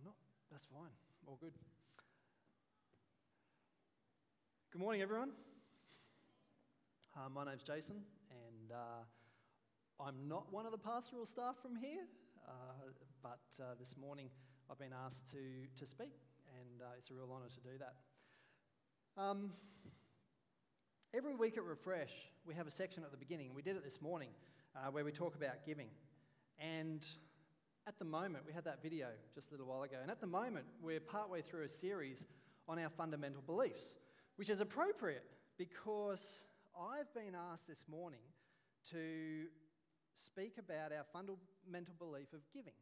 I'm not. That's fine. All good. Good morning, everyone. Uh, my name's Jason, and uh, I'm not one of the pastoral staff from here, uh, but uh, this morning I've been asked to, to speak, and uh, it's a real honour to do that. Um, every week at Refresh, we have a section at the beginning, and we did it this morning, uh, where we talk about giving. And at the moment, we had that video just a little while ago, and at the moment, we're partway through a series on our fundamental beliefs, which is appropriate because I've been asked this morning to speak about our fundamental belief of giving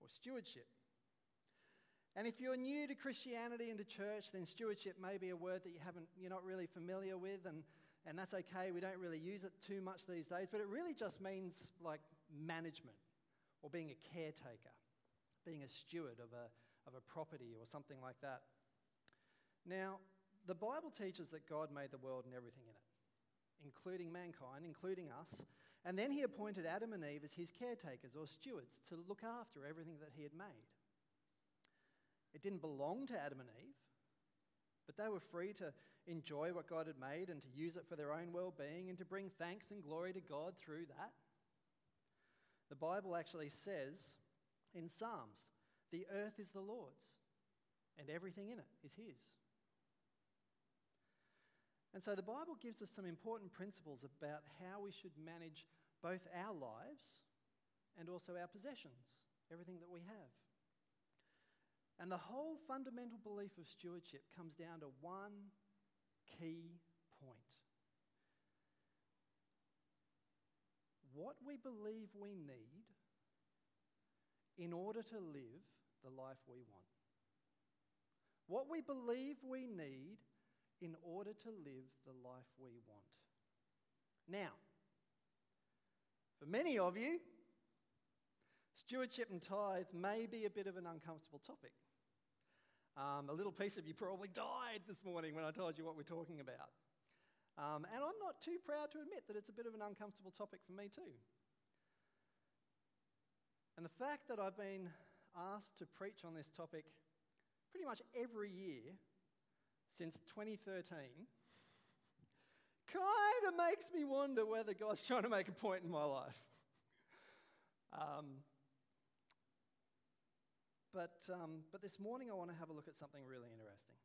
or stewardship. And if you're new to Christianity and to church, then stewardship may be a word that you haven't, you're not really familiar with, and, and that's okay. We don't really use it too much these days, but it really just means like management or being a caretaker, being a steward of a, of a property or something like that. Now, the Bible teaches that God made the world and everything in it, including mankind, including us, and then he appointed Adam and Eve as his caretakers or stewards to look after everything that he had made. It didn't belong to Adam and Eve, but they were free to enjoy what God had made and to use it for their own well being and to bring thanks and glory to God through that. The Bible actually says in Psalms, the earth is the Lord's and everything in it is His. And so the Bible gives us some important principles about how we should manage both our lives and also our possessions, everything that we have. And the whole fundamental belief of stewardship comes down to one key point what we believe we need in order to live the life we want. What we believe we need in order to live the life we want. Now, for many of you, stewardship and tithe may be a bit of an uncomfortable topic. Um, a little piece of you probably died this morning when I told you what we're talking about. Um, and I'm not too proud to admit that it's a bit of an uncomfortable topic for me, too. And the fact that I've been asked to preach on this topic pretty much every year since 2013 kind of makes me wonder whether God's trying to make a point in my life. um, but, um, but this morning I want to have a look at something really interesting.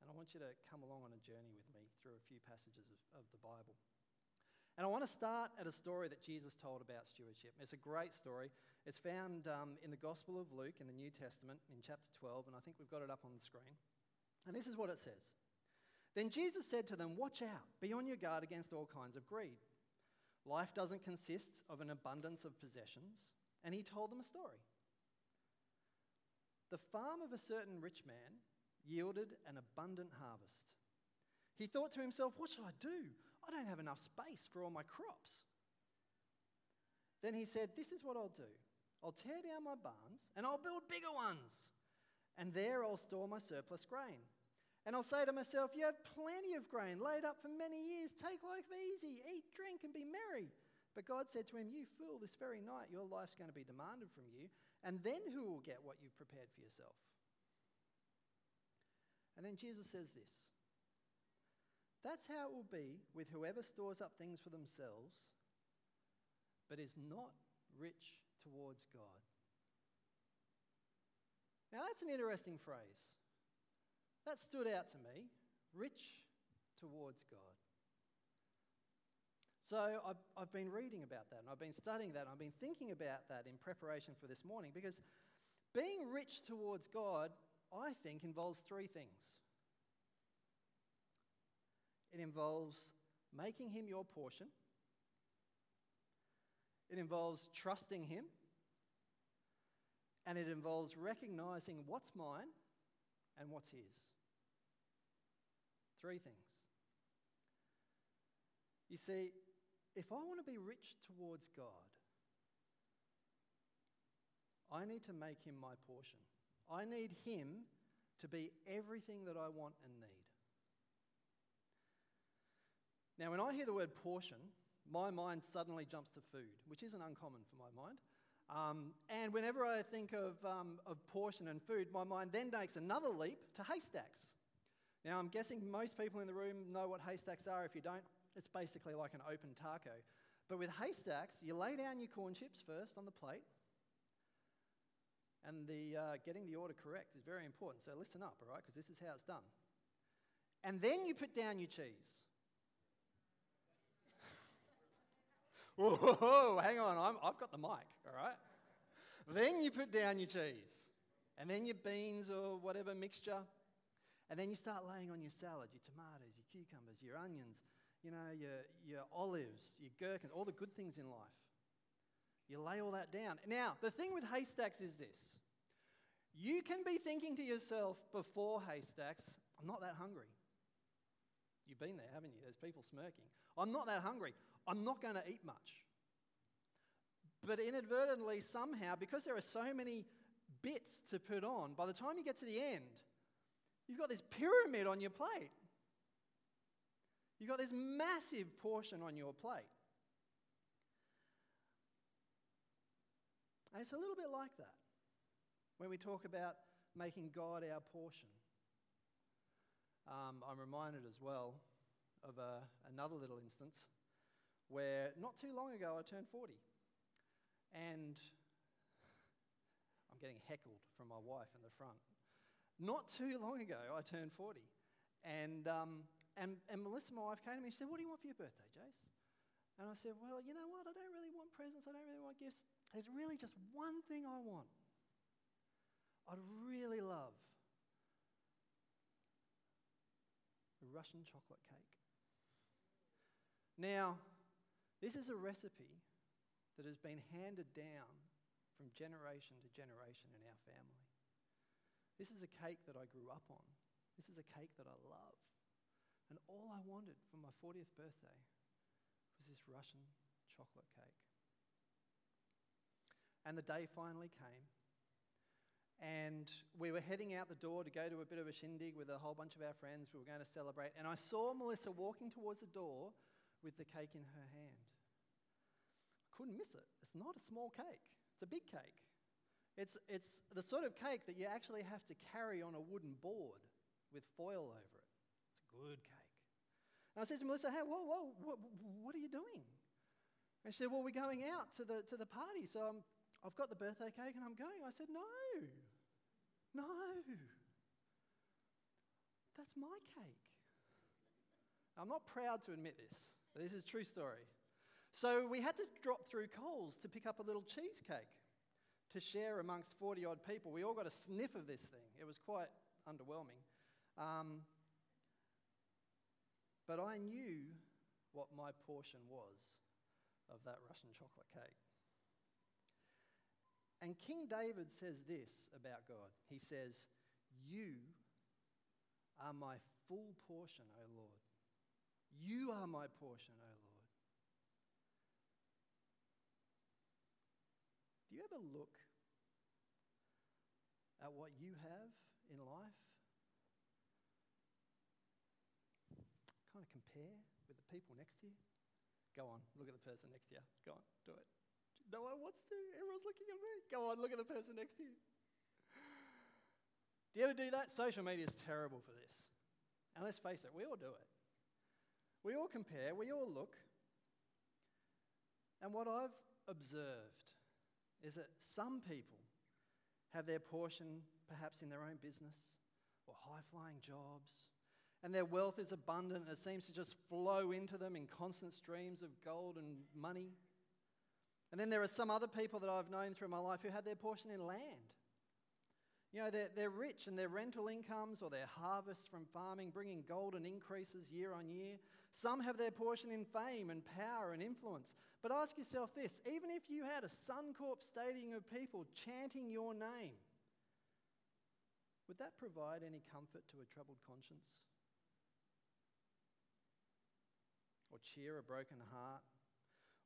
And I want you to come along on a journey with me through a few passages of, of the Bible. And I want to start at a story that Jesus told about stewardship. It's a great story. It's found um, in the Gospel of Luke in the New Testament in chapter 12, and I think we've got it up on the screen. And this is what it says Then Jesus said to them, Watch out, be on your guard against all kinds of greed. Life doesn't consist of an abundance of possessions. And he told them a story. The farm of a certain rich man yielded an abundant harvest. He thought to himself, What shall I do? I don't have enough space for all my crops. Then he said, This is what I'll do I'll tear down my barns and I'll build bigger ones. And there I'll store my surplus grain. And I'll say to myself, You have plenty of grain laid up for many years. Take life easy, eat, drink, and be merry. But God said to him, You fool, this very night your life's going to be demanded from you. And then who will get what you've prepared for yourself? And then Jesus says this That's how it will be with whoever stores up things for themselves, but is not rich towards God. Now, that's an interesting phrase. That stood out to me rich towards God. So I've, I've, been reading about that and I've been studying that and I've been thinking about that in preparation for this morning because being rich towards God I think, involves three things it involves making Him your portion, it involves trusting Him, and it involves recognizing what's mine and what's His. Three things. You see, if I want to be rich towards God, I need to make Him my portion. I need Him to be everything that I want and need. Now, when I hear the word portion, my mind suddenly jumps to food, which isn't uncommon for my mind. Um, and whenever I think of, um, of portion and food, my mind then takes another leap to haystacks. Now, I'm guessing most people in the room know what haystacks are. If you don't, it's basically like an open taco. But with haystacks, you lay down your corn chips first on the plate, and the, uh, getting the order correct is very important. So listen up, all right, because this is how it's done. And then you put down your cheese. Whoa, hang on, i have got the mic, all right? then you put down your cheese, and then your beans or whatever mixture, and then you start laying on your salad, your tomatoes, your cucumbers, your onions, you know, your, your olives, your gherkins, all the good things in life. You lay all that down. Now, the thing with haystacks is this you can be thinking to yourself before haystacks, I'm not that hungry. You've been there, haven't you? There's people smirking. I'm not that hungry. I'm not going to eat much. But inadvertently, somehow, because there are so many bits to put on, by the time you get to the end, you've got this pyramid on your plate. You've got this massive portion on your plate. And it's a little bit like that when we talk about making God our portion. Um, I'm reminded as well of a, another little instance where not too long ago I turned 40. And I'm getting heckled from my wife in the front. Not too long ago I turned 40. And, um, and, and Melissa, my wife, came to me and said, What do you want for your birthday, Jace? And I said, Well, you know what? I don't really want presents. I don't really want gifts. There's really just one thing I want. I'd really love a Russian chocolate cake. Now, this is a recipe that has been handed down from generation to generation in our family. This is a cake that I grew up on. This is a cake that I love. And all I wanted for my 40th birthday was this Russian chocolate cake. And the day finally came. And we were heading out the door to go to a bit of a shindig with a whole bunch of our friends. We were going to celebrate. And I saw Melissa walking towards the door with the cake in her hand couldn't miss it. It's not a small cake, it's a big cake. It's, it's the sort of cake that you actually have to carry on a wooden board with foil over it. It's a good cake. And I said to Melissa, hey, whoa, whoa, what, what are you doing? And she said, well, we're going out to the, to the party, so I'm, I've got the birthday cake and I'm going. I said, no, no, that's my cake. I'm not proud to admit this, but this is a true story. So we had to drop through Coles to pick up a little cheesecake to share amongst 40 odd people. We all got a sniff of this thing. It was quite underwhelming. Um, but I knew what my portion was of that Russian chocolate cake. And King David says this about God He says, You are my full portion, O Lord. You are my portion, O Lord. Do you ever look at what you have in life? Kind of compare with the people next to you? Go on, look at the person next to you. Go on, do it. No one wants to. Everyone's looking at me. Go on, look at the person next to you. Do you ever do that? Social media is terrible for this. And let's face it, we all do it. We all compare, we all look. And what I've observed is that some people have their portion perhaps in their own business or high flying jobs, and their wealth is abundant and it seems to just flow into them in constant streams of gold and money. And then there are some other people that I've known through my life who had their portion in land. You know, they're, they're rich and their rental incomes or their harvests from farming bringing golden increases year on year. Some have their portion in fame and power and influence. But ask yourself this even if you had a Suncorp stadium of people chanting your name, would that provide any comfort to a troubled conscience? Or cheer a broken heart?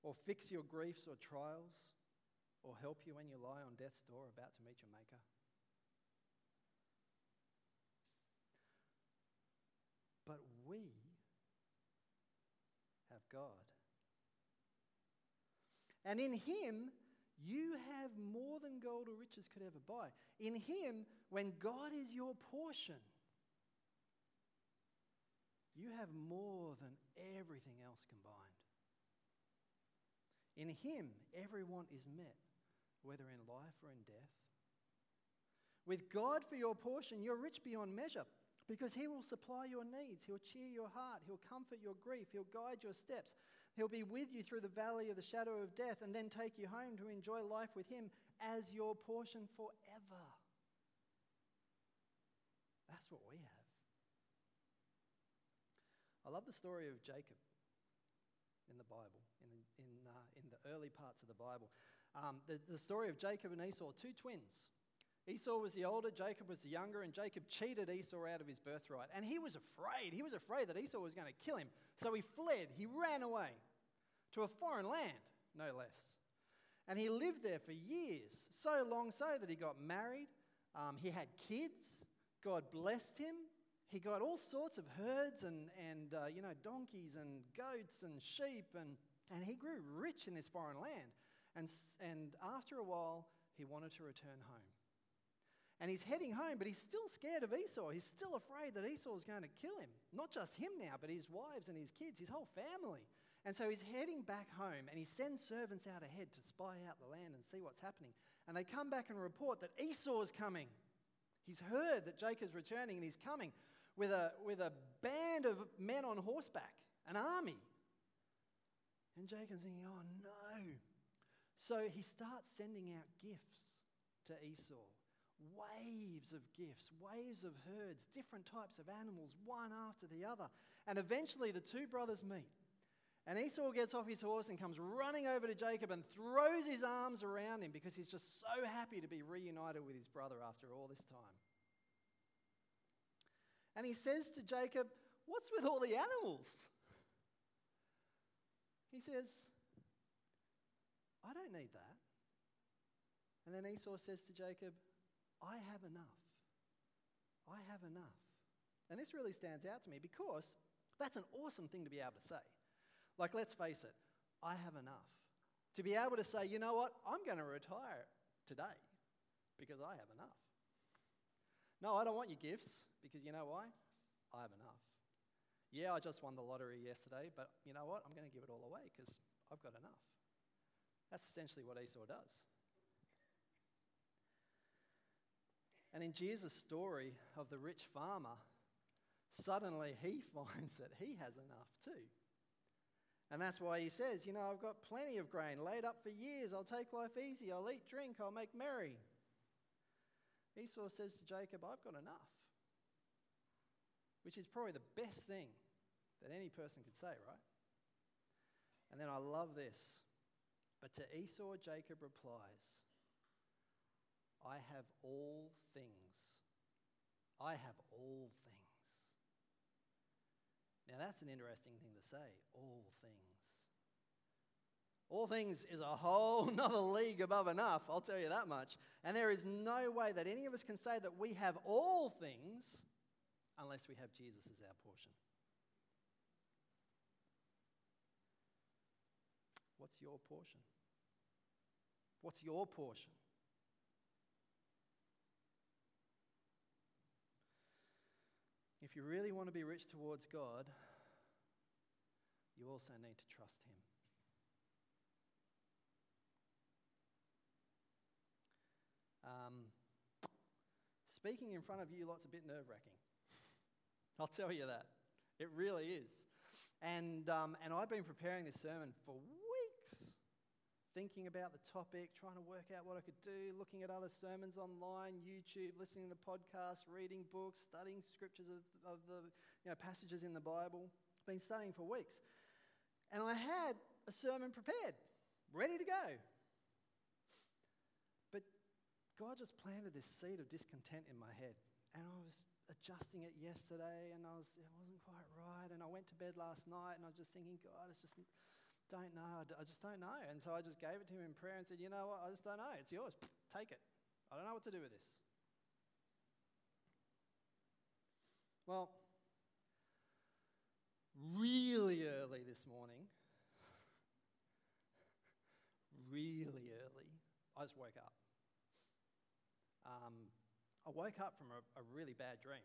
Or fix your griefs or trials? Or help you when you lie on death's door about to meet your Maker? But we God. And in Him, You have more than gold or riches could ever buy. In Him, when God is your portion, you have more than everything else combined. In Him, every want is met, whether in life or in death. With God for your portion, you're rich beyond measure because He will supply your needs. He'll cheer your heart. He'll comfort your grief. He'll guide your steps. He'll be with you through the valley of the shadow of death and then take you home to enjoy life with Him as your portion forever. That's what we have. I love the story of Jacob in the Bible, in the, in, uh, in the early parts of the Bible. Um, the, the story of Jacob and Esau, two twins. Esau was the older, Jacob was the younger, and Jacob cheated Esau out of his birthright. And he was afraid. He was afraid that Esau was going to kill him. So he fled, he ran away to a foreign land, no less. And he lived there for years, so long so that he got married, um, he had kids, God blessed him, he got all sorts of herds and, and uh, you know, donkeys and goats and sheep, and, and he grew rich in this foreign land. And, and after a while, he wanted to return home. And he's heading home, but he's still scared of Esau. He's still afraid that Esau is going to kill him. Not just him now, but his wives and his kids, his whole family. And so he's heading back home and he sends servants out ahead to spy out the land and see what's happening. And they come back and report that Esau is coming. He's heard that Jacob's returning and he's coming with a, with a band of men on horseback, an army. And Jacob's thinking, oh no. So he starts sending out gifts to Esau waves of gifts, waves of herds, different types of animals, one after the other. And eventually the two brothers meet. And Esau gets off his horse and comes running over to Jacob and throws his arms around him because he's just so happy to be reunited with his brother after all this time. And he says to Jacob, What's with all the animals? He says, I don't need that. And then Esau says to Jacob, I have enough. I have enough. And this really stands out to me because that's an awesome thing to be able to say. Like, let's face it, I have enough. To be able to say, you know what, I'm going to retire today because I have enough. No, I don't want your gifts because you know why? I have enough. Yeah, I just won the lottery yesterday, but you know what? I'm going to give it all away because I've got enough. That's essentially what Esau does. And in Jesus' story of the rich farmer, suddenly he finds that he has enough too. And that's why he says, You know, I've got plenty of grain laid up for years. I'll take life easy. I'll eat, drink, I'll make merry. Esau says to Jacob, I've got enough. Which is probably the best thing that any person could say, right? And then I love this. But to Esau, Jacob replies, I have all things. I have all things. Now, that's an interesting thing to say. All things. All things is a whole nother league above enough, I'll tell you that much. And there is no way that any of us can say that we have all things unless we have Jesus as our portion. What's your portion? What's your portion? If you really want to be rich towards God, you also need to trust Him. Um, speaking in front of you lot's a bit nerve wracking. I'll tell you that. It really is. And, um, and I've been preparing this sermon for thinking about the topic, trying to work out what I could do, looking at other sermons online, YouTube, listening to podcasts, reading books, studying scriptures of, of the you know, passages in the Bible. Been studying for weeks. And I had a sermon prepared, ready to go. But God just planted this seed of discontent in my head. And I was adjusting it yesterday and I was, it wasn't quite right. And I went to bed last night and I was just thinking, God, it's just, don't know. I just don't know. And so I just gave it to him in prayer and said, you know what? I just don't know. It's yours. Take it. I don't know what to do with this. Well, really early this morning, really early, I just woke up. Um, I woke up from a, a, really bad dream.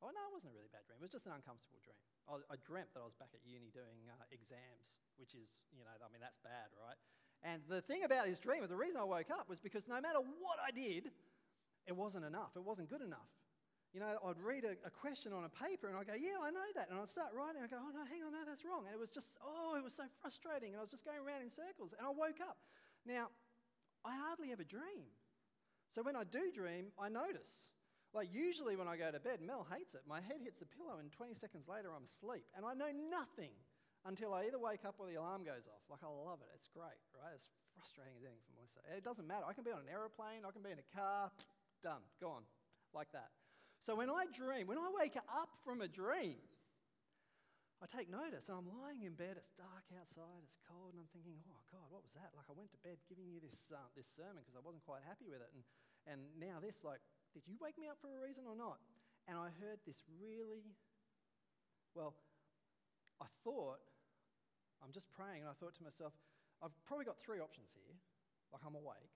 Oh, no, it wasn't a really bad dream. It was just an uncomfortable dream. I, I dreamt that I was back at uni doing uh, exams, which is, you know, I mean, that's bad, right? And the thing about this dream, the reason I woke up was because no matter what I did, it wasn't enough. It wasn't good enough. You know, I'd read a, a, question on a paper and I'd go, Yeah, I know that. And I'd start writing and I'd go, Oh, no, hang on, no, that's wrong. And it was just, oh, it was so frustrating. And I was just going around in circles. And I woke up. Now, I hardly ever dream. So when I do dream, I notice. Like, usually when I go to bed, Mel hates it. My head hits the pillow and 20 seconds later I'm asleep. And I know nothing until I either wake up or the alarm goes off. Like, I love it. It's great, right? It's frustrating as anything for Melissa. It doesn't matter. I can be on an aeroplane, I can be in a car, done, gone, like that. So when I dream, when I wake up from a dream, I take notice and I'm lying in bed, it's dark outside, it's cold, and I'm thinking, oh God, what was that? Like I went to bed giving you this, uh, this sermon because I wasn't quite happy with it. And, and now this, like, did you wake me up for a reason or not? And I heard this really, well, I thought, I'm just praying, and I thought to myself, I've probably got three options here, like I'm awake.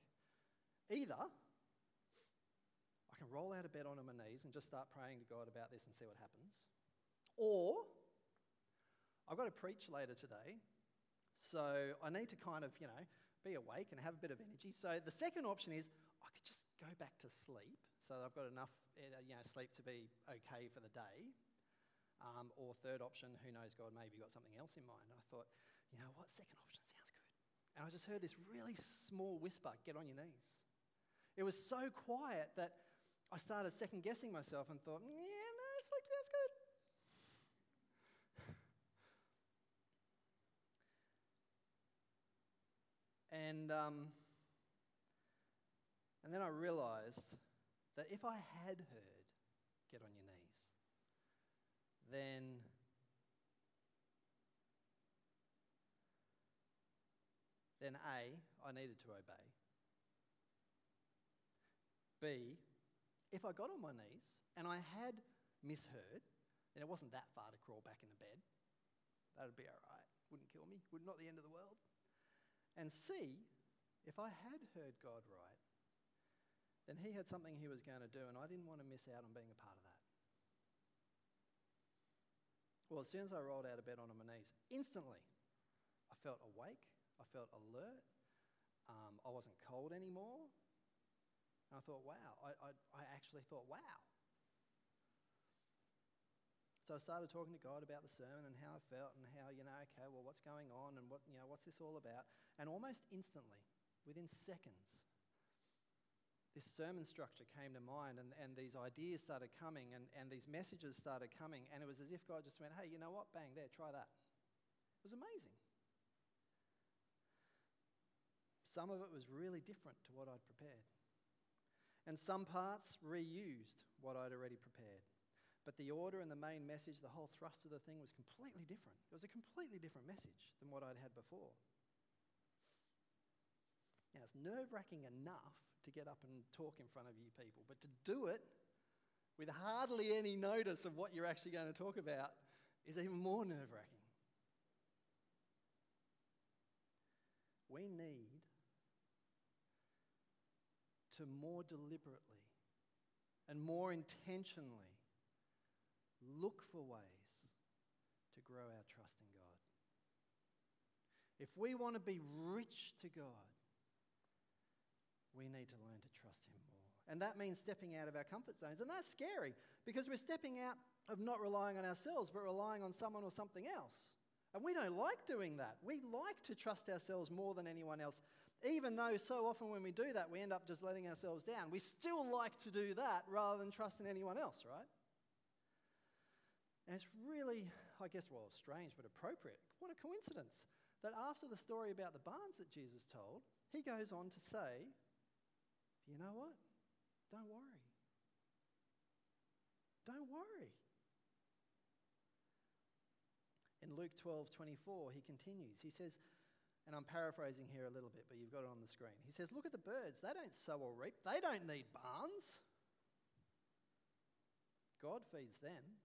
Either I can roll out of bed onto my knees and just start praying to God about this and see what happens. Or I've got to preach later today, so I need to kind of, you know, be awake and have a bit of energy. So the second option is I could just go back to sleep so that I've got enough, eh, you know, sleep to be okay for the day. Um, or third option, who knows, God, maybe you've got something else in mind. And I thought, you know what, second option sounds good. And I just heard this really small whisper, get on your knees. It was so quiet that I started second guessing myself and thought, yeah, no, sleep sounds good. And, um, and then I realized that if I had heard, get on your knees, then then A, I needed to obey. B, if I got on my knees and I had misheard, then it wasn't that far to crawl back into bed. That'd be all right. Wouldn't kill me. Would not the end of the world. And C, if I had heard God right, then He had something He was going to do, and I didn't want to miss out on being a part of that. Well, as soon as I rolled out of bed onto my knees, instantly I felt awake, I felt alert, um, I wasn't cold anymore, and I thought, wow, I, I, I actually thought, wow. So I started talking to God about the sermon and how I felt and how, you know, okay, well, what's going on and what, you know, what's this all about? And almost instantly, within seconds, this sermon structure came to mind and, and these ideas started coming and, and these messages started coming. And it was as if God just went, hey, you know what? Bang, there, try that. It was amazing. Some of it was really different to what I'd prepared and some parts reused what I'd already prepared. But the order and the main message, the whole thrust of the thing was completely different. It was a completely different message than what I'd had before. Now, it's nerve wracking enough to get up and talk in front of you people, but to do it with hardly any notice of what you're actually going to talk about is even more nerve wracking. We need to more deliberately and more intentionally look for ways to grow our trust in God. If we want to be rich to God, we need to learn to trust Him more. And that means stepping out of our comfort zones. And that's scary because we're stepping out of not relying on ourselves, but relying on someone or something else. And we don't like doing that. We like to trust ourselves more than anyone else even though so often when we do that, we end up just letting ourselves down, we still like to do that rather than trusting anyone else, right? And it's really, I guess, well, strange but appropriate. What a coincidence that after the story about the barns that Jesus told, he goes on to say, you know what? Don't worry. Don't worry. In Luke 12 24, he continues. He says, and I'm paraphrasing here a little bit, but you've got it on the screen. He says, Look at the birds. They don't sow or reap, they don't need barns. God feeds them.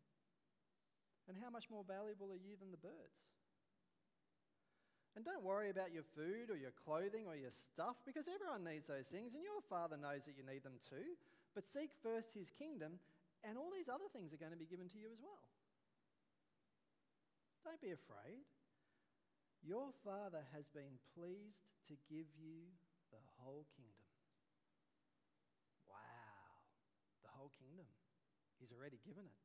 And how much more valuable are you than the birds? And don't worry about your food or your clothing or your stuff because everyone needs those things and your Father knows that you need them too. But seek first his kingdom and all these other things are going to be given to you as well. Don't be afraid. Your Father has been pleased to give you the whole kingdom. Wow, the whole kingdom. He's already given it.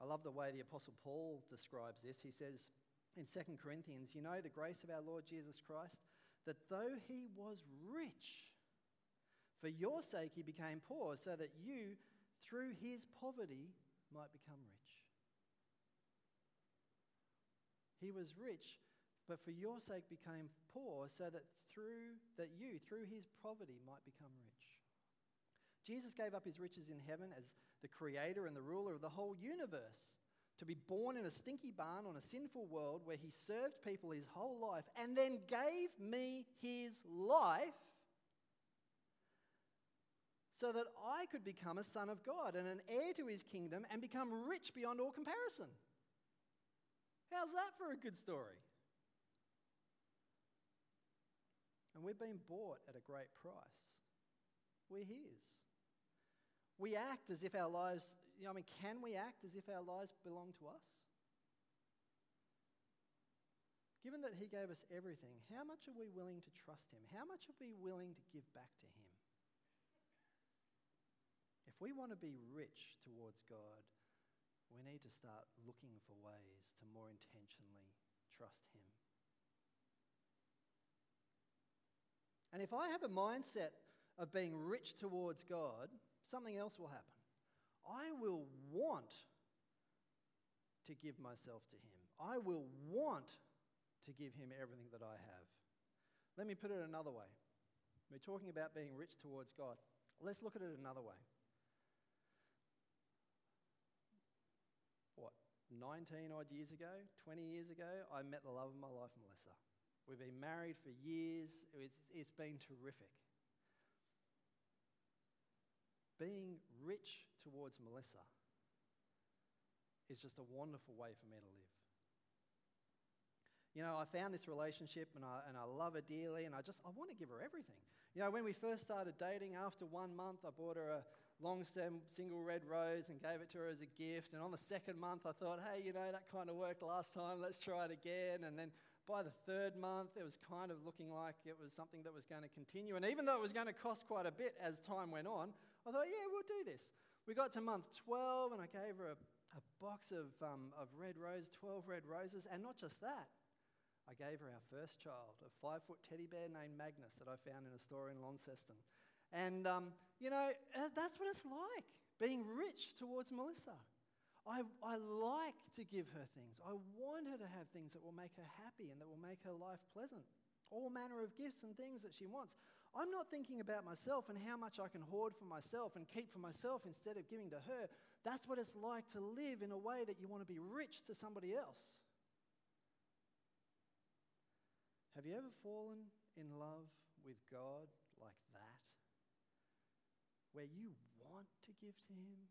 I love the way the Apostle Paul describes this. He says in 2 Corinthians, You know the grace of our Lord Jesus Christ, that though he was rich, for your sake he became poor, so that you, through his poverty, might become rich. He was rich, but for your sake became poor, so that through that you, through his poverty, might become rich. Jesus gave up his riches in heaven as the creator and the ruler of the whole universe to be born in a stinky barn on a sinful world where he served people his whole life and then gave me his life so that I could become a son of God and an heir to his kingdom and become rich beyond all comparison. How's that for a good story? And we've been bought at a great price. We're his. We act as if our lives you know, I mean, can we act as if our lives belong to us? Given that He gave us everything, how much are we willing to trust Him? How much are we willing to give back to Him? If we want to be rich towards God, we need to start looking for ways to more intentionally trust Him. And if I have a mindset of being rich towards God, something else will happen. I will want to give myself to Him. I will want to give Him everything that I have. Let me put it another way. We're talking about being rich towards God. Let's look at it another way. What, 19 odd years ago, 20 years ago, I met the love of my life, Melissa. We've been married for years, it's, it's been terrific being rich towards Melissa is just a wonderful way for me to live. You know, I found this relationship and I, and I love her dearly and I just, I want to give her everything. You know, when we first started dating, after one month, I bought her a long stem single red rose and gave it to her as a gift. And on the second month, I thought, hey, you know, that kind of worked last time, let's try it again. And then by the third month, it was kind of looking like it was something that was going to continue. And even though it was going to cost quite a bit as time went on, I thought, yeah, we'll do this. We got to month 12, and I gave her a, a box of, um, of red roses, 12 red roses, and not just that. I gave her our first child, a five foot teddy bear named Magnus that I found in a store in Launceston. And, um, you know, uh, that's what it's like being rich towards Melissa. I, I like to give her things. I want her to have things that will make her happy and that will make her life pleasant. All manner of gifts and things that she wants. I'm not thinking about myself and how much I can hoard for myself and keep for myself instead of giving to her. That's what it's like to live in a way that you want to be rich to somebody else. Have you ever fallen in love with God like that? Where you want to give to Him?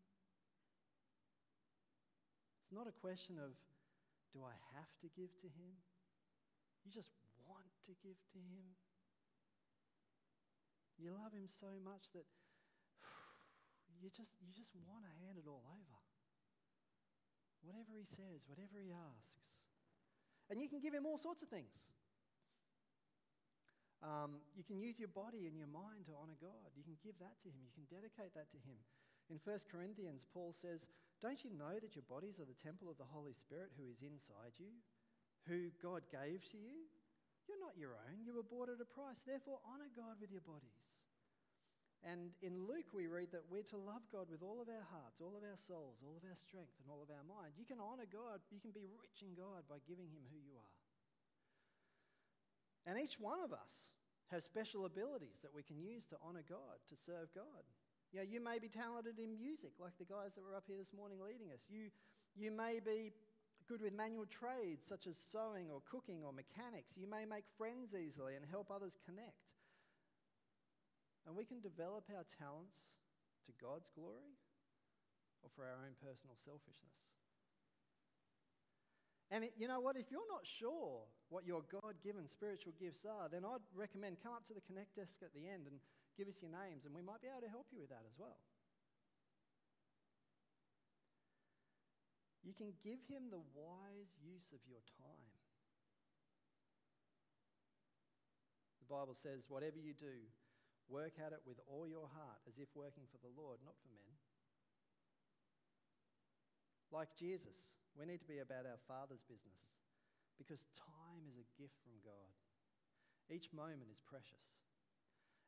It's not a question of, do I have to give to Him? You just want to give to Him. You love him so much that you just, you just want to hand it all over. Whatever he says, whatever he asks. And you can give him all sorts of things. Um, you can use your body and your mind to honor God. You can give that to him. You can dedicate that to him. In 1 Corinthians, Paul says, Don't you know that your bodies are the temple of the Holy Spirit who is inside you, who God gave to you? You're not your own. You were bought at a price. Therefore, honor God with your bodies. And in Luke, we read that we're to love God with all of our hearts, all of our souls, all of our strength, and all of our mind. You can honor God, you can be rich in God by giving Him who you are. And each one of us has special abilities that we can use to honor God, to serve God. You know, you may be talented in music, like the guys that were up here this morning leading us. You, you may be good with manual trades such as sewing or cooking or mechanics. You may make friends easily and help others connect. And we can develop our talents to God's glory or for our own personal selfishness. And it, you know what? If you're not sure what your God given spiritual gifts are, then I'd recommend come up to the Connect desk at the end and give us your names, and we might be able to help you with that as well. You can give him the wise use of your time. The Bible says, whatever you do, work at it with all your heart, as if working for the Lord, not for men. Like Jesus, we need to be about our Father's business because time is a gift from God. Each moment is precious.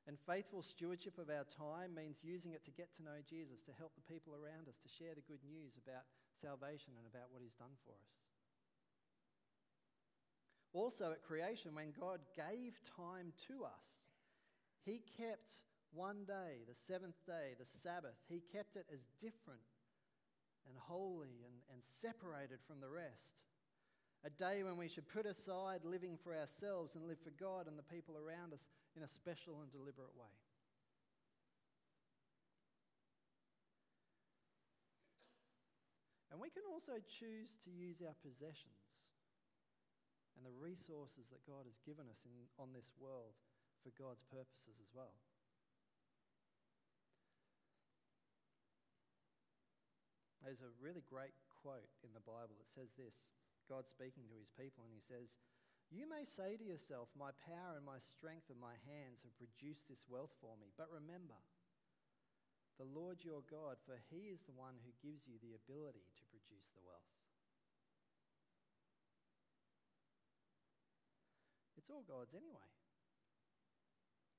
And faithful stewardship of our time means using it to get to know Jesus, to help the people around us, to share the good news about salvation and about what He's done for us. Also, at creation, when God gave time to us, He kept one day, the seventh day, the Sabbath, He kept it as different and holy and, and separated from the rest. A day when we should put aside living for ourselves and live for God and the people around us in a special and deliberate way. And we can also choose to use our possessions and the resources that God has given us in, on this world for God's purposes as well. There's a really great quote in the Bible that says this God speaking to his people, and he says, You may say to yourself, My power and my strength and my hands have produced this wealth for me. But remember, the Lord your God, for he is the one who gives you the ability to produce the wealth. It's all God's anyway.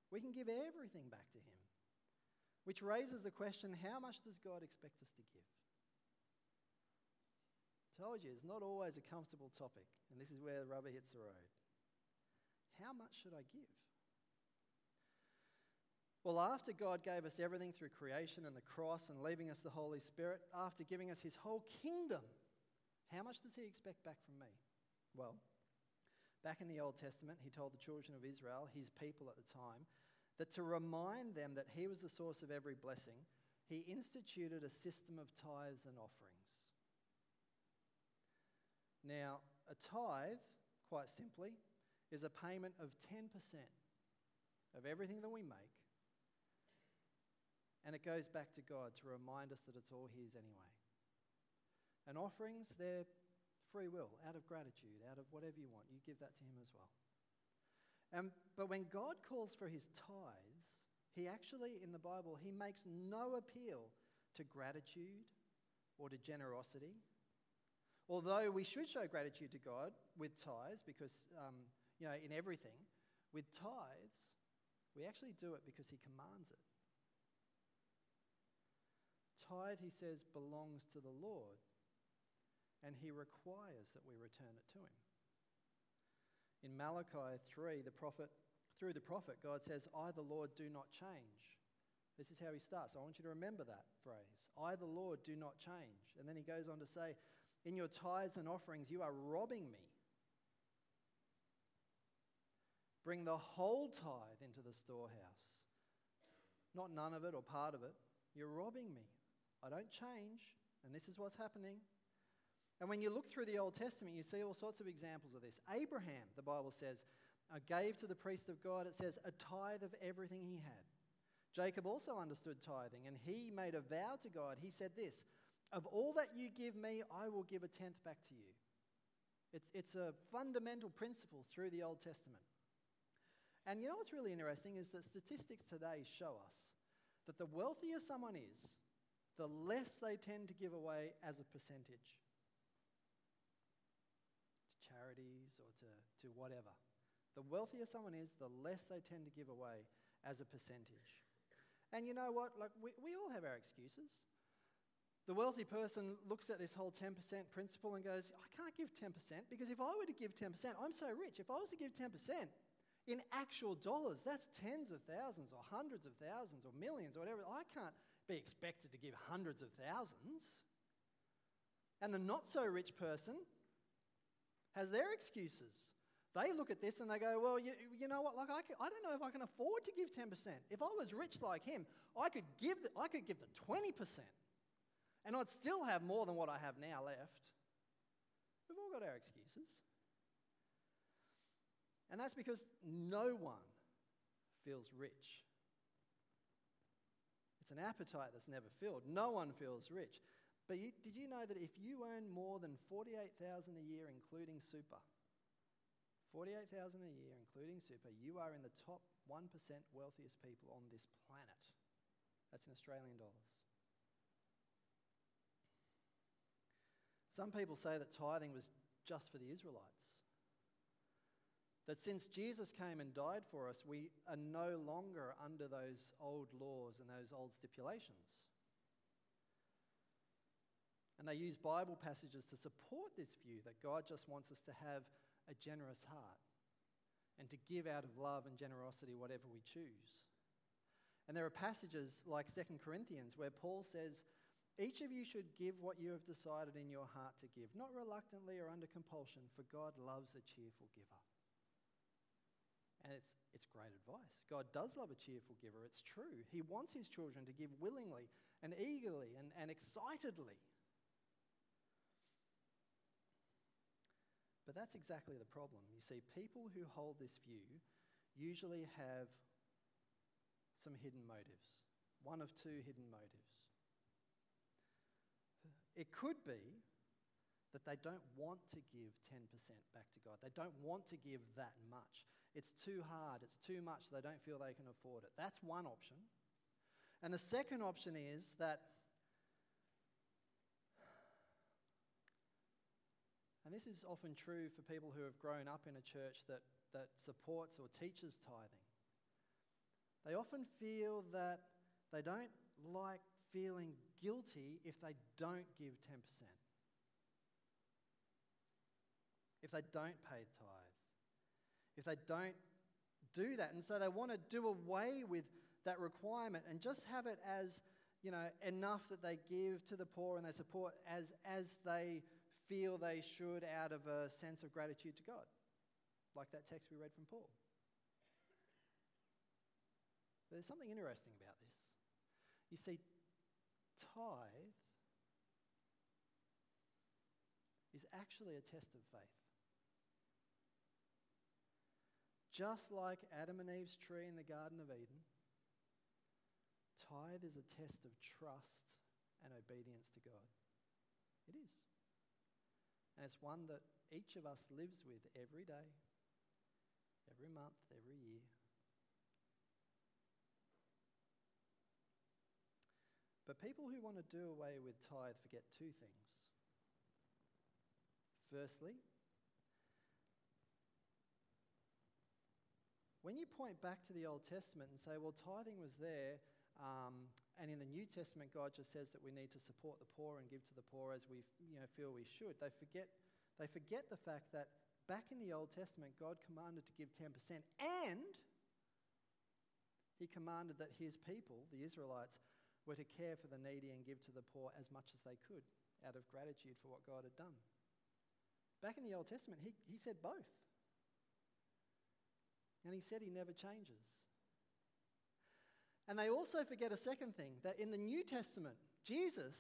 We can give everything back to him, which raises the question how much does God expect us to give? told you, it's not always a comfortable topic, and this is where the rubber hits the road. How much should I give? Well, after God gave us everything through creation and the cross and leaving us the Holy Spirit, after giving us his whole kingdom, how much does he expect back from me? Well, back in the Old Testament, he told the children of Israel, his people at the time, that to remind them that he was the source of every blessing, he instituted a system of tithes and offerings. Now, a tithe, quite simply, is a payment of 10% of everything that we make, and it goes back to God to remind us that it's all His anyway. And offerings, they're free will, out of gratitude, out of whatever you want. You give that to Him as well. Um, but when God calls for His tithes, He actually, in the Bible, He makes no appeal to gratitude or to generosity Although we should show gratitude to God with tithes, because, um, you know, in everything, with tithes, we actually do it because He commands it. Tithe, He says, belongs to the Lord, and He requires that we return it to Him. In Malachi 3, the prophet, through the prophet, God says, I, the Lord, do not change. This is how he starts. I want you to remember that phrase. I, the Lord, do not change. And then he goes on to say, in your tithes and offerings, you are robbing me. Bring the whole tithe into the storehouse, not none of it or part of it. You're robbing me. I don't change, and this is what's happening. And when you look through the Old Testament, you see all sorts of examples of this. Abraham, the Bible says, uh, gave to the priest of God, it says, a tithe of everything he had. Jacob also understood tithing, and he made a vow to God. He said this of all that you give me, I will give a tenth back to you. It's, it's a fundamental principle through the Old Testament. And you know what's really interesting is that statistics today show us that the wealthier someone is, the less they tend to give away as a percentage to charities or to, whatever. The wealthier someone is, the less they tend to give away as a percentage. And you know what? Like, we, we all have our excuses. The wealthy person looks at this whole 10% principle and goes, I can't give 10% because if I were to give 10%, I'm so rich. If I was to give 10% in actual dollars, that's tens of thousands or hundreds of thousands or millions or whatever. I can't be expected to give hundreds of thousands. And the not so rich person has their excuses. They look at this and they go, Well, you, you know what? Like, I, can, I don't know if I can afford to give 10%. If I was rich like him, I could give the, I could give the 20%. And I'd still have more than what I have now left. We've all got our excuses. And that's because no one feels rich. It's an appetite that's never filled. No one feels rich. But you, did you know that if you earn more than 48,000 a year including super, 48,000 a year including super, you are in the top 1% wealthiest people on this planet. That's in Australian dollars. Some people say that tithing was just for the Israelites. That since Jesus came and died for us, we are no longer under those old laws and those old stipulations. And they use Bible passages to support this view that God just wants us to have a generous heart and to give out of love and generosity whatever we choose. And there are passages like 2 Corinthians where Paul says, Each of you should give what you have decided in your heart to give, not reluctantly or under compulsion, for God loves a cheerful giver. And it's, it's great advice. God does love a cheerful giver, it's true. He wants his children to give willingly and eagerly and, and excitedly. But that's exactly the problem. You see, people who hold this view usually have some hidden motives, one of two hidden motives. It could be that they don't want to give 10% back to God. They don't want to give that much. It's too hard, it's too much, they don't feel they can afford it. That's one option. And the second option is that, and this is often true for people who have grown up in a church that, that supports or teaches tithing. They often feel that they don't like feeling guilty if they don't give 10%. If they don't pay tithe. If they don't do that. And so they want to do away with that requirement and just have it as, you know, enough that they give to the poor and they support as, as they feel they should out of a sense of gratitude to God. Like that text we read from Paul. But there's something interesting about this. You see, tithe is actually a test of faith. Just like Adam and Eve's tree in the Garden of Eden, tithe is a test of trust and obedience to God. It is. It's one that each of us lives with every day, every month, every year. But people who want to do away with tithe forget two things. Firstly, when you point back to the Old Testament and say, well, tithing was there, um, and in the New Testament, God just says that we need to support the poor and give to the poor as we you know, feel we should, they forget, they forget the fact that back in the Old Testament, God commanded to give 10%, and He commanded that His people, the Israelites, were to care for the needy and give to the poor as much as they could out of gratitude for what God had done. Back in the Old Testament, he, he said both. And he said he never changes. And they also forget a second thing that in the New Testament, Jesus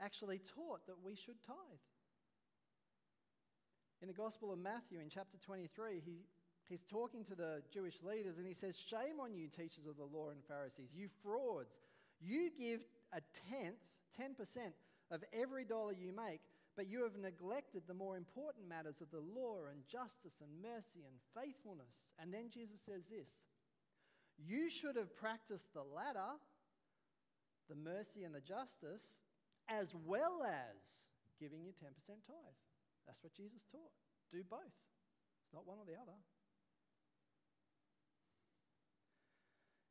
actually taught that we should tithe. In the Gospel of Matthew, in chapter 23, he, he's talking to the Jewish leaders and he says, Shame on you, teachers of the law and Pharisees, you frauds. You give a tenth, 10% of every dollar you make, but you have neglected the more important matters of the law and justice and mercy and faithfulness. And then Jesus says this You should have practiced the latter, the mercy and the justice, as well as giving you 10% tithe. That's what Jesus taught. Do both. It's not one or the other.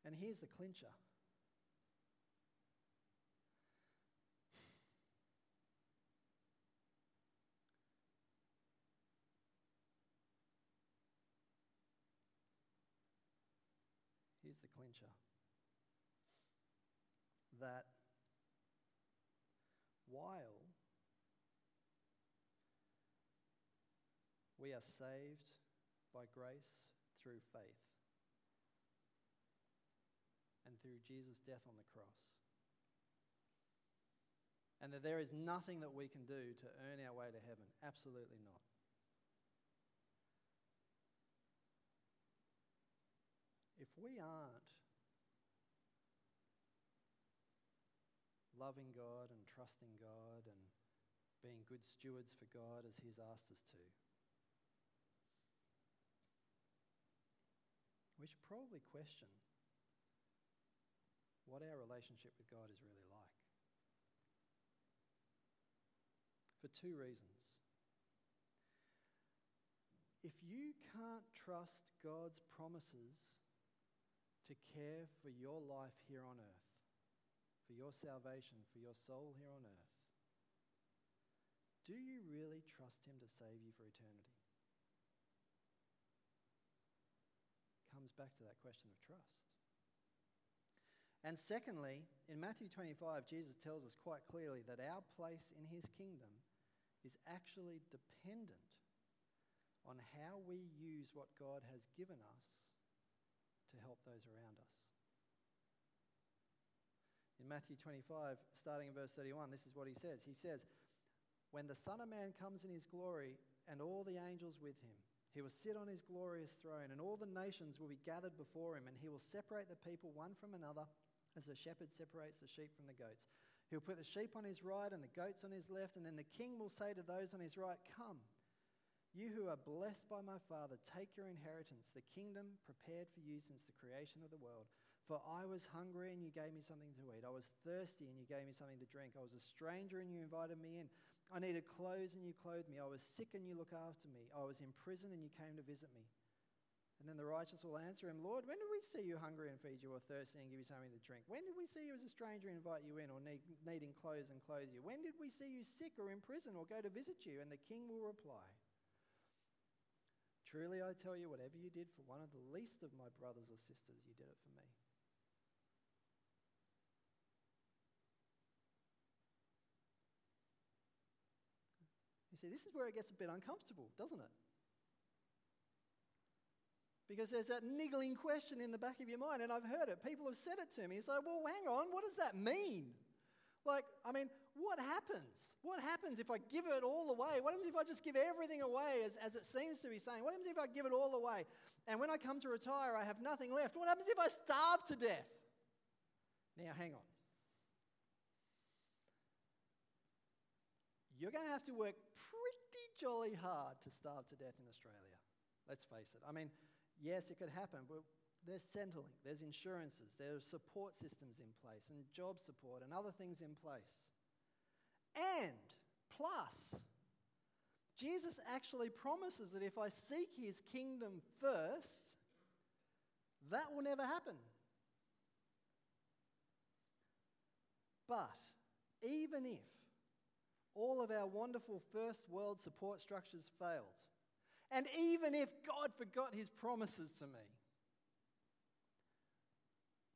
And here's the clincher. Here's the That while we are saved by grace through faith, and through Jesus' death on the cross. and that there is nothing that we can do to earn our way to heaven. Absolutely not. If we aren't loving God and trusting God and being good stewards for God as He's asked us to, we should probably question what our relationship with God is really like for two reasons. If you can't trust God's promises to care for your life here on earth, for your salvation, for your soul here on earth, do you really trust Him to save you for eternity? Comes back to that question of trust. And secondly, in Matthew 25, Jesus tells us quite clearly that our place in His kingdom is actually dependent on how we use what God has given us to help those around us. In Matthew 25, starting in verse 31, this is what he says. He says, When the Son of Man comes in his glory and all the angels with him, he will sit on his glorious throne, and all the nations will be gathered before him, and he will separate the people one from another, as the shepherd separates the sheep from the goats. He'll put the sheep on his right and the goats on his left, and then the king will say to those on his right, Come, you who are blessed by my Father, take your inheritance, the kingdom prepared for you since the creation of the world. For I was hungry and you gave me something to eat. I was thirsty and you gave me something to drink. I was a stranger and you invited me in. I needed clothes and you clothed me. I was sick and you looked after me. I was in prison and you came to visit me. And then the righteous will answer him, Lord, when did we see you hungry and feed you, or thirsty and give you something to drink? When did we see you as a stranger and invite you in, or need, needing clothes and clothe you? When did we see you sick or in prison or go to visit you? And the king will reply, Truly I tell you, whatever you did for one of the least of my brothers or sisters, you did it for me. You see, this is where it gets a bit uncomfortable, doesn't it? Because there's that niggling question in the back of your mind, and I've heard it. People have said it to me. It's like, well, hang on, what does that mean? Like, I mean, what happens? What happens if I give it all away? What happens if I just give everything away, as, as it seems to be saying? What happens if I give it all away? And when I come to retire, I have nothing left. What happens if I starve to death? Now, hang on. You're going to have to work pretty jolly hard to starve to death in Australia. Let's face it. I mean, Yes, it could happen, but there's Centrelink, there's insurances, there's support systems in place, and job support, and other things in place. And plus, Jesus actually promises that if I seek his kingdom first, that will never happen. But even if all of our wonderful first world support structures failed, and even if God forgot his promises to me.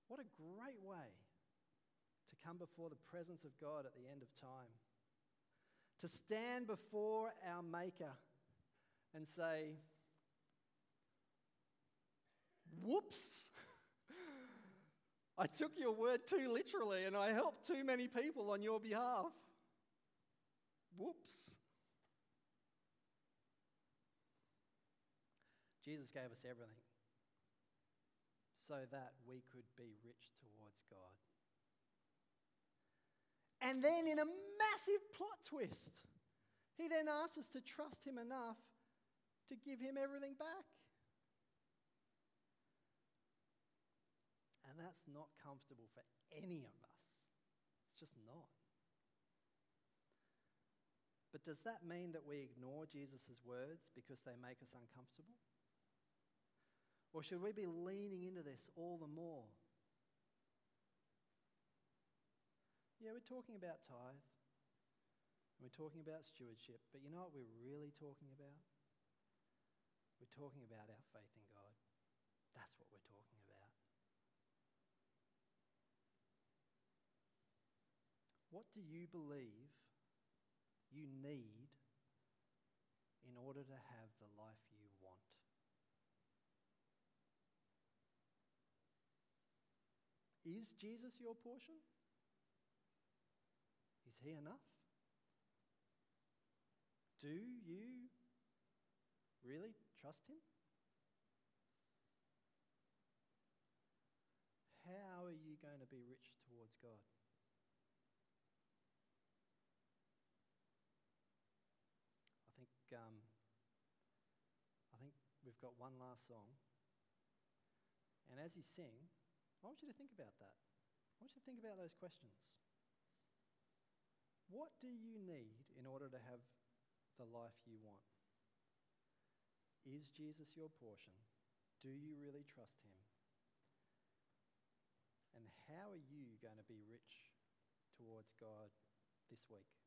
What a great way to come before the presence of God at the end of time. To stand before our Maker and say, Whoops! I took your word too literally and I helped too many people on your behalf. Whoops. Jesus gave us everything so that we could be rich towards God. And then, in a massive plot twist, he then asks us to trust him enough to give him everything back. And that's not comfortable for any of us. It's just not. But does that mean that we ignore Jesus' words because they make us uncomfortable? Or should we be leaning into this all the more? Yeah, we're talking about tithe. We're talking about stewardship. But you know what we're really talking about? We're talking about our faith in God. That's what we're talking about. What do you believe you need in order to have the life you want. Is Jesus your portion? Is He enough? Do you really trust Him? How are you going to be rich towards God? I think, um, I think we've got one last song. And as you sing, I want you to think about that. I want you to think about those questions. What do you need in order to have the life you want? Is Jesus your portion? Do you really trust him? And how are you going to be rich towards God this week?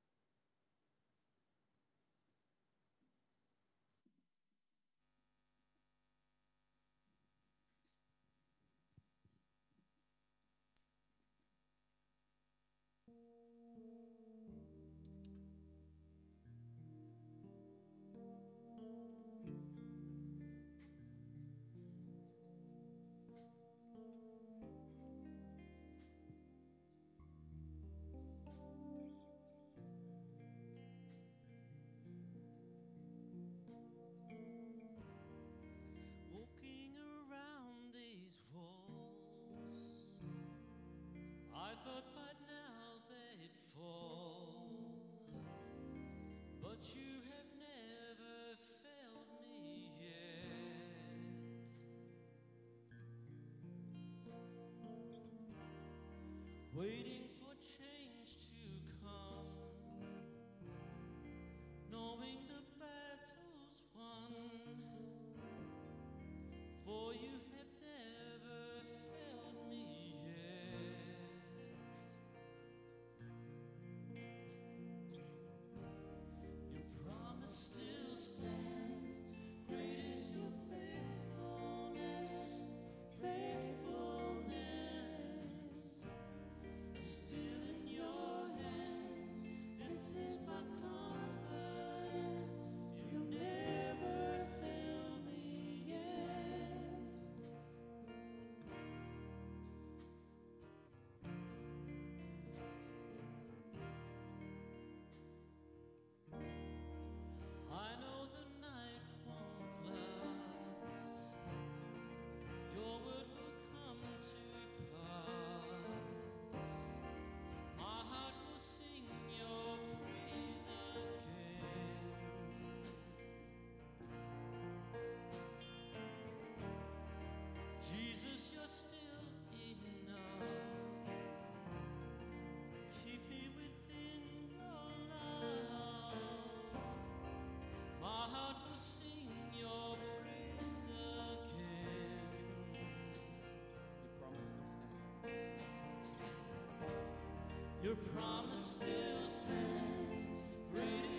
Waiting Jesus, you're still enough. Keep me within your love. My heart will sing your praise again. Your promise still stands. Great is your faithfulness,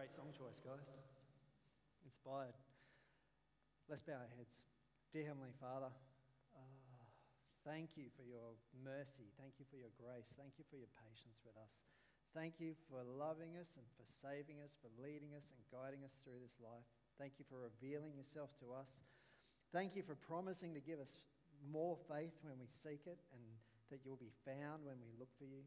Great song choice, guys. Inspired. Let's bow our heads. Dear Heavenly Father, uh, thank you for your mercy. Thank you for your grace. Thank you for your patience with us. Thank you for loving us and for saving us, for leading us and guiding us through this life. Thank you for revealing yourself to us. Thank you for promising to give us more faith when we seek it and that you'll be found when we look for you.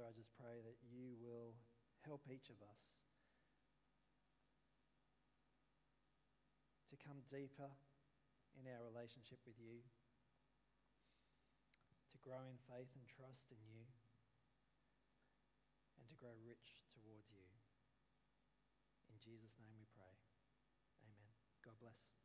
Father, I just pray that you will help each of us to come deeper in our relationship with you, to grow in faith and trust in you, and to grow rich towards you. In Jesus' name we pray. Amen. God bless.